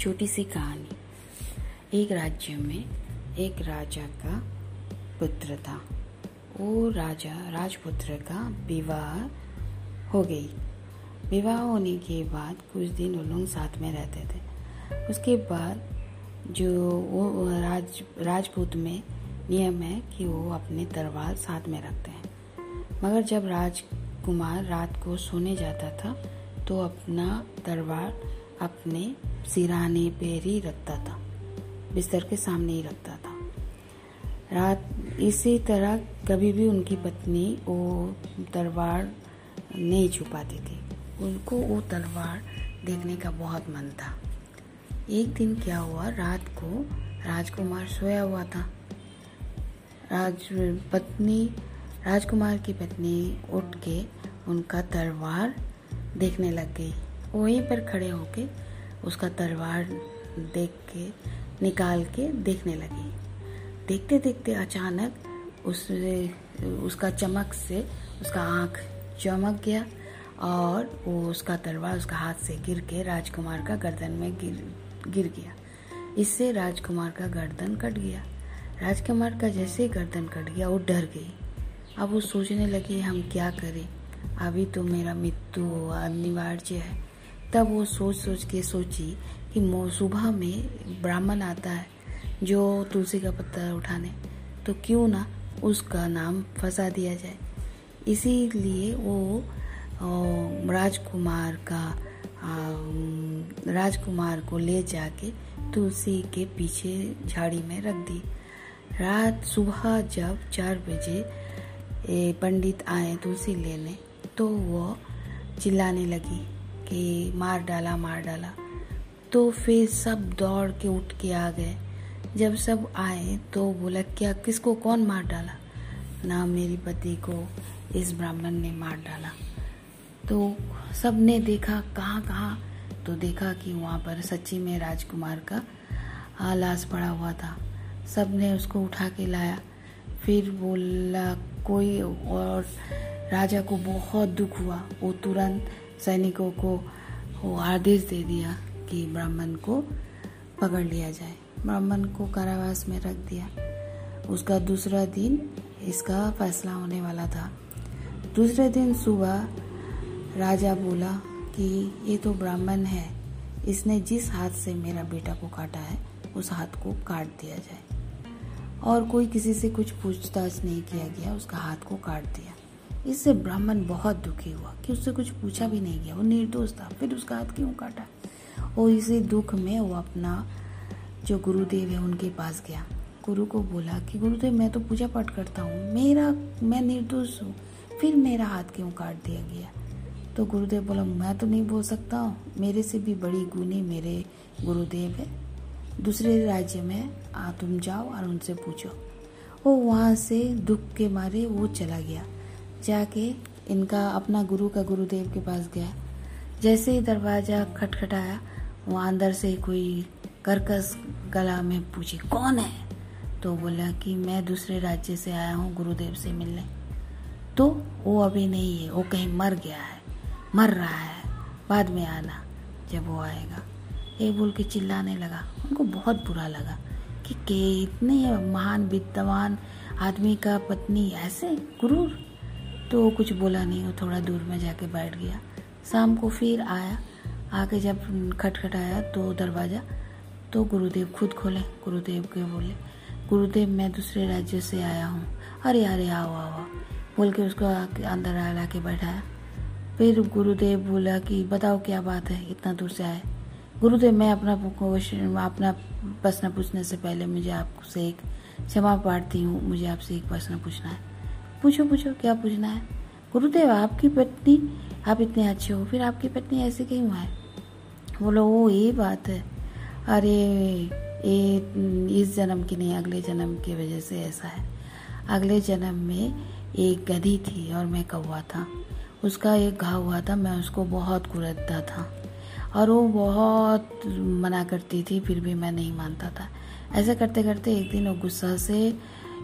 छोटी सी कहानी। एक राज्य में एक राजा का पुत्र था। वो राजा, राजपुत्र का विवाह हो गई। विवाह होने के बाद कुछ दिन वो लोग साथ में रहते थे। उसके बाद जो वो राज, राजपूत में नियम है कि वो अपने तलवार साथ में रखते हैं। मगर जब राजकुमार रात को सोने जाता था तो अपना तलवार अपने सिराने पर ही रखता था, बिस्तर के सामने ही रखता था। रात, इसी तरह कभी भी उनकी पत्नी वो तलवार नहीं छुपाती थी। उनको वो तलवार देखने का बहुत मन था। एक दिन क्या हुआ, रात को राजकुमार सोया हुआ था। राज, पत्नी, राजकुमार की पत्नी उठ के उनका तलवार देखने लग गई। वहीं पर खड़े होके उसका तलवार देख के, निकाल के देखने लगी। देखते देखते अचानक उस उसका चमक से, उसका आँख चमक गया और वो उसका तलवार उसका हाथ से गिर के राजकुमार का गर्दन में गिर गिर गया। इससे राजकुमार का गर्दन कट गया। राजकुमार का जैसे ही गर्दन कट गया, वो डर गई। अब वो सोचने लगी, हम क्या करें? अभी तो मेरा मृत्यु अनिवार्य है। तब वो सोच सोच के सोची कि सुबह में ब्राह्मण आता है जो तुलसी का पत्ता उठाने। तो क्यों ना उसका नाम फंसा दिया जाए। इसीलिए वो राजकुमार का राजकुमार को ले जाके तुलसी के पीछे झाड़ी में रख दी। रात सुबह जब चार बजे पंडित आए तुलसी लेने तो वो चिल्लाने लगी। कि मार डाला मार डाला। तो फिर सब दौड़ के उठ के आ गए। जब सब आए तो बोला, क्या किसको, कौन मार डाला? ना मेरी पति को इस ब्राह्मण ने मार डाला। तो सबने देखा कहाँ कहाँ तो देखा कि वहाँ पर सच्ची में राजकुमार का लाश पड़ा हुआ था। सबने उसको उठा के लाया। फिर बोला, कोई और राजा को बहुत दुख हुआ। वो तुरंत सैनिकों को वो आदेश दे दिया कि ब्राह्मण को पकड़ लिया जाए। ब्राह्मण को कारावास में रख दिया। उसका दूसरा दिन इसका फैसला होने वाला था। दूसरे दिन सुबह राजा बोला कि ये तो ब्राह्मण है। इसने जिस हाथ से मेरा बेटा को काटा है, उस हाथ को काट दिया जाए। और कोई किसी से कुछ पूछताछ नहीं किया गया, उसका हाथ को काट दिया। इससे ब्राह्मण बहुत दुखी हुआ कि उससे कुछ पूछा भी नहीं गया। वो निर्दोष था। फिर उसका हाथ क्यों काटा? और इसी दुख में वो अपना जो गुरुदेव है उनके पास गया। गुरु को बोला कि, गुरुदेव, मैं तो पूजा पाठ करता हूँ। मेरा, मैं निर्दोष हूँ। फिर मेरा हाथ क्यों काट दिया गया? तो गुरुदेव बोला, मैं तो नहीं बोल सकता हूँ। मेरे से भी बड़ी गुनी मेरे गुरुदेव है। दूसरे राज्य में आ, तुम जाओ और उनसे पूछो। वो वहाँ से दुख के मारे वो चला गया। जाके इनका अपना गुरु का गुरुदेव के पास गया। जैसे ही दरवाज़ा खटखटाया, वहाँ अंदर से कोई कर्कश गला में पूछी, कौन है? तो बोला कि, मैं दूसरे राज्य से आया हूँ गुरुदेव से मिलने। तो वो अभी नहीं है, वो कहीं मर गया है, मर रहा है, बाद में आना जब वो आएगा। ये बोल के चिल्लाने लगा। उनको बहुत बुरा लगा कि, के इतने महान, विद्वान आदमी का पत्नी ऐसे गुरूर तो वो कुछ बोला नहीं, वो थोड़ा दूर में जाके बैठ गया। शाम को फिर आया। आके जब खटखटाया तो दरवाज़ा तो गुरुदेव खुद खोले, गुरुदेव के बोले, गुरुदेव, मैं दूसरे राज्य से आया हूँ। अरे अरे, आओ आओ बोल के उसको अंदर ला के बैठाया। फिर गुरुदेव बोला कि, बताओ क्या बात है, इतना दूर से आए? गुरुदेव, मैं अपना क्वेश्चन, अपना प्रश्न पूछने से पहले मुझे आपसे एक क्षमा प्रार्थी हूँ, मुझे आपसे एक प्रश्न पूछना है। पूछो पूछो, क्या पूछना है? गुरुदेव, आपकी पत्नी, आप इतने अच्छे हो, फिर आपकी पत्नी ऐसे क्यों है? बोलो वो ये बात है। अरे, ये, इस जन्म की नहीं, अगले जन्म की वजह से ऐसा है। अगले जन्म में एक गधी थी और मैं कौवा था। उसका एक घाव हुआ था, मैं उसको बहुत कुरदता था। और वो बहुत मना करती थी, फिर भी मैं नहीं मानता था। ऐसा करते करते एक दिन वो गुस्सा से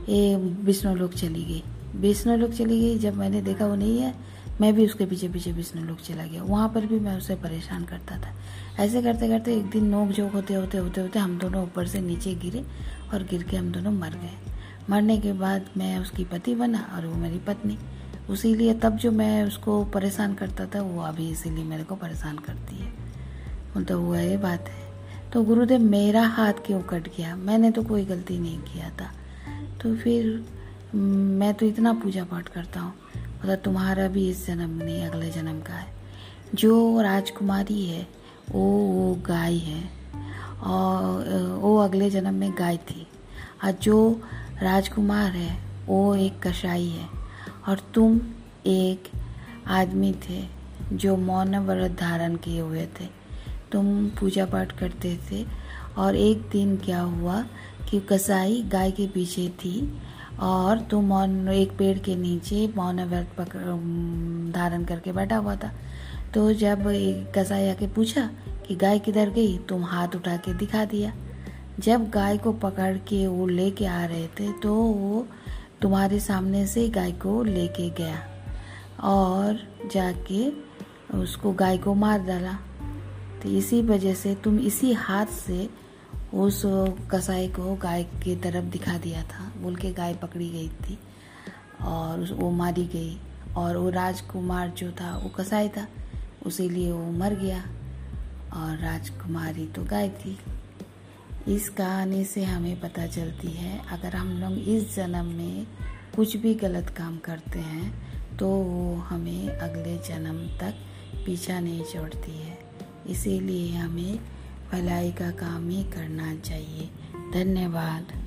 ये विष्णु लोग चली गई। विष्णु लोग चली गई। जब मैंने देखा वो नहीं है, मैं भी उसके पीछे पीछे विष्णु लोग चला गया। वहाँ पर भी मैं उसे परेशान करता था। ऐसे करते करते एक दिन नोक झोंक होते होते होते होते हम दोनों ऊपर से नीचे गिरे और गिर के हम दोनों मर गए। मरने के बाद मैं उसकी पति बना और वो मेरी पत्नी। उसीलिए तब जो मैं उसको परेशान करता था, वो अभी इसीलिए मेरे को परेशान करती है। तो वो ये बात है। तो गुरुदेव मेरा हाथ क्यों कट गया? मैंने तो कोई गलती नहीं किया था। तो फिर मैं तो इतना पूजा पाठ करता हूँ। मतलब तुम्हारा भी इस जन्म नहीं, अगले जन्म का है। जो राजकुमारी है, वो वो गाय है। और, वो अगले जन्म में गाय थी। और जो राजकुमार है, वो एक कसाई है। और तुम एक आदमी थे, जो मौन व्रत धारण किए हुए थे। तुम पूजा पाठ करते थे। और एक दिन क्या हुआ कि कसाई गाय के पीछे थी और तुम मौन, एक पेड़ के नीचे मौन व्रत धारण करके बैठा हुआ था। तो जब कसाई आके पूछा कि गाय किधर गई, तुम हाथ उठा के दिखा दिया। जब गाय को पकड़ के वो लेके आ रहे थे तो वो तुम्हारे सामने से गाय को लेके गया और जाके उसको गाय को मार डाला। तो इसी वजह से तुम इसी हाथ से उस कसाई को गाय की तरफ़ दिखा दिया था। बोल के गाय पकड़ी गई थी और वो मारी गई। और वो राजकुमार जो था, वो कसाई था। उसीलिए वो मर गया और राजकुमारी तो गाय थी। इस कहानी से हमें पता चलती है, अगर हम लोग इस जन्म में कुछ भी गलत काम करते हैं तो वो हमें अगले जन्म तक पीछा नहीं छोड़ती है। इसीलिए हमें भलाई का काम ही करना चाहिए। धन्यवाद।